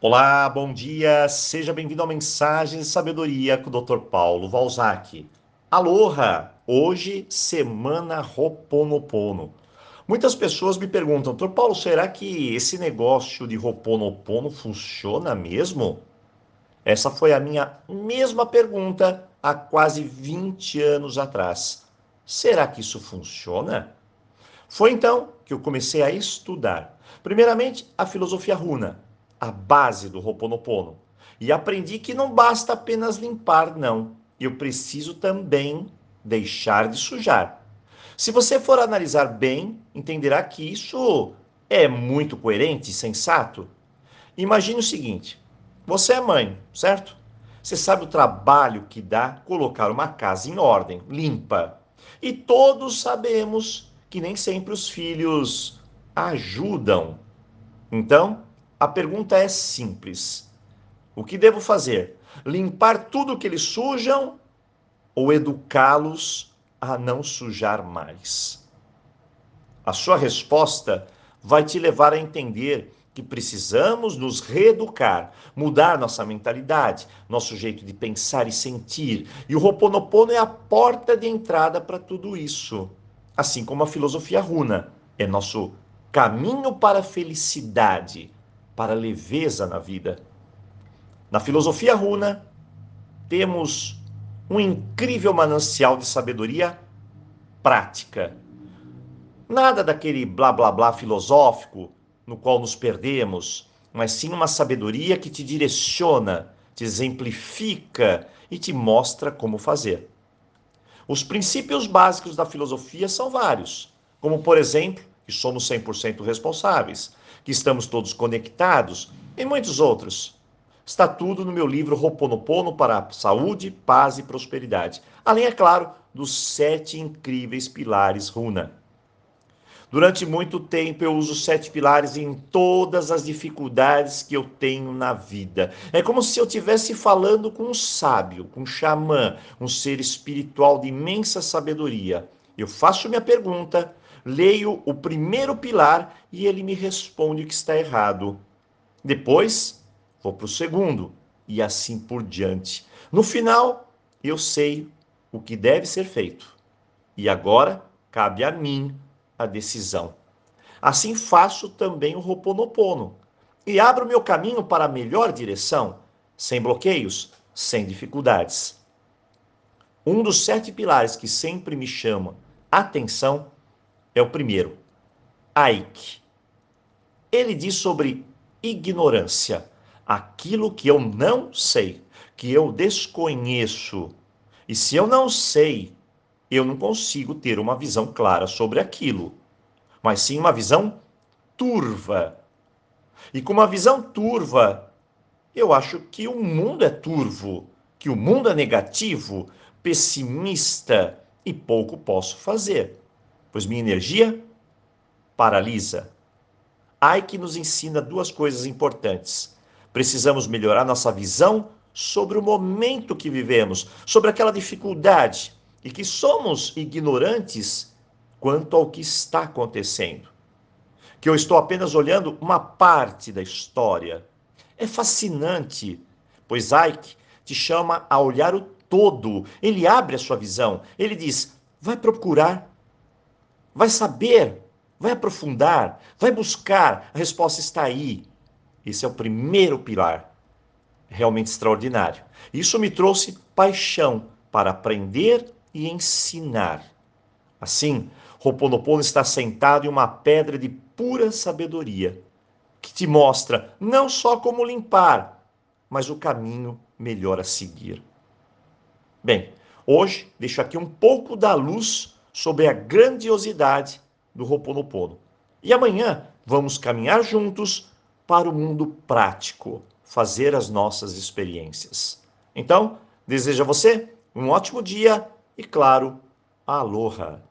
Olá, bom dia, seja bem-vindo ao Mensagem de Sabedoria com o Dr. Paulo Valzac. Aloha! Hoje, semana Roponopono. Muitas pessoas me perguntam, Dr. Paulo, será que esse negócio de Roponopono funciona mesmo? Essa foi a minha mesma pergunta há quase 20 anos atrás. Será que isso funciona? Foi então que eu comecei a estudar. Primeiramente, a filosofia runa, a base do Ho'oponopono. E aprendi que não basta apenas limpar, não. Eu preciso também deixar de sujar. Se você for analisar bem, entenderá que isso é muito coerente e sensato. Imagine o seguinte: você é mãe, certo? Você sabe o trabalho que dá colocar uma casa em ordem, limpa. E todos sabemos que nem sempre os filhos ajudam. Então, a pergunta é simples: o que devo fazer? Limpar tudo que eles sujam ou educá-los a não sujar mais? A sua resposta vai te levar a entender que precisamos nos reeducar, mudar nossa mentalidade, nosso jeito de pensar e sentir. E o Ho'oponopono é a porta de entrada para tudo isso. Assim como a filosofia runa é nosso caminho para a felicidade, para leveza na vida. Na filosofia runa, temos um incrível manancial de sabedoria prática. Nada daquele blá blá blá filosófico no qual nos perdemos, mas sim uma sabedoria que te direciona, te exemplifica e te mostra como fazer. Os princípios básicos da filosofia são vários, como por exemplo, que somos 100% responsáveis, que estamos todos conectados e muitos outros. Está tudo no meu livro Roponopono para Saúde, Paz e Prosperidade. Além, é claro, dos sete incríveis pilares Runa. Durante muito tempo eu uso sete pilares em todas as dificuldades que eu tenho na vida. É como se eu estivesse falando com um sábio, com um xamã, um ser espiritual de imensa sabedoria. Eu faço minha pergunta, leio o primeiro pilar e ele me responde que está errado. Depois, vou para o segundo e assim por diante. No final, eu sei o que deve ser feito. E agora cabe a mim a decisão. Assim faço também o Roponopono e abro meu caminho para a melhor direção, sem bloqueios, sem dificuldades. Um dos sete pilares que sempre me chama atenção é o primeiro, Ike. Ele diz sobre ignorância, aquilo que eu não sei, que eu desconheço. E se eu não sei, eu não consigo ter uma visão clara sobre aquilo, mas sim uma visão turva. E com uma visão turva, eu acho que o mundo é turvo, que o mundo é negativo, pessimista e pouco posso fazer, pois minha energia paralisa. Ike nos ensina duas coisas importantes. Precisamos melhorar nossa visão sobre o momento que vivemos, sobre aquela dificuldade, e que somos ignorantes quanto ao que está acontecendo. Que eu estou apenas olhando uma parte da história. É fascinante, pois Ike te chama a olhar o todo. Ele abre a sua visão. Ele diz: vai procurar, vai saber, vai aprofundar, vai buscar. A resposta está aí. Esse é o primeiro pilar. Realmente extraordinário. Isso me trouxe paixão para aprender e ensinar. Assim, Ho'oponopono está sentado em uma pedra de pura sabedoria, que te mostra não só como limpar, mas o caminho melhor a seguir. Bem, hoje deixo aqui um pouco da luz sobre a grandiosidade do Ho'oponopono. E amanhã vamos caminhar juntos para o mundo prático, fazer as nossas experiências. Então, desejo a você um ótimo dia e, claro, aloha!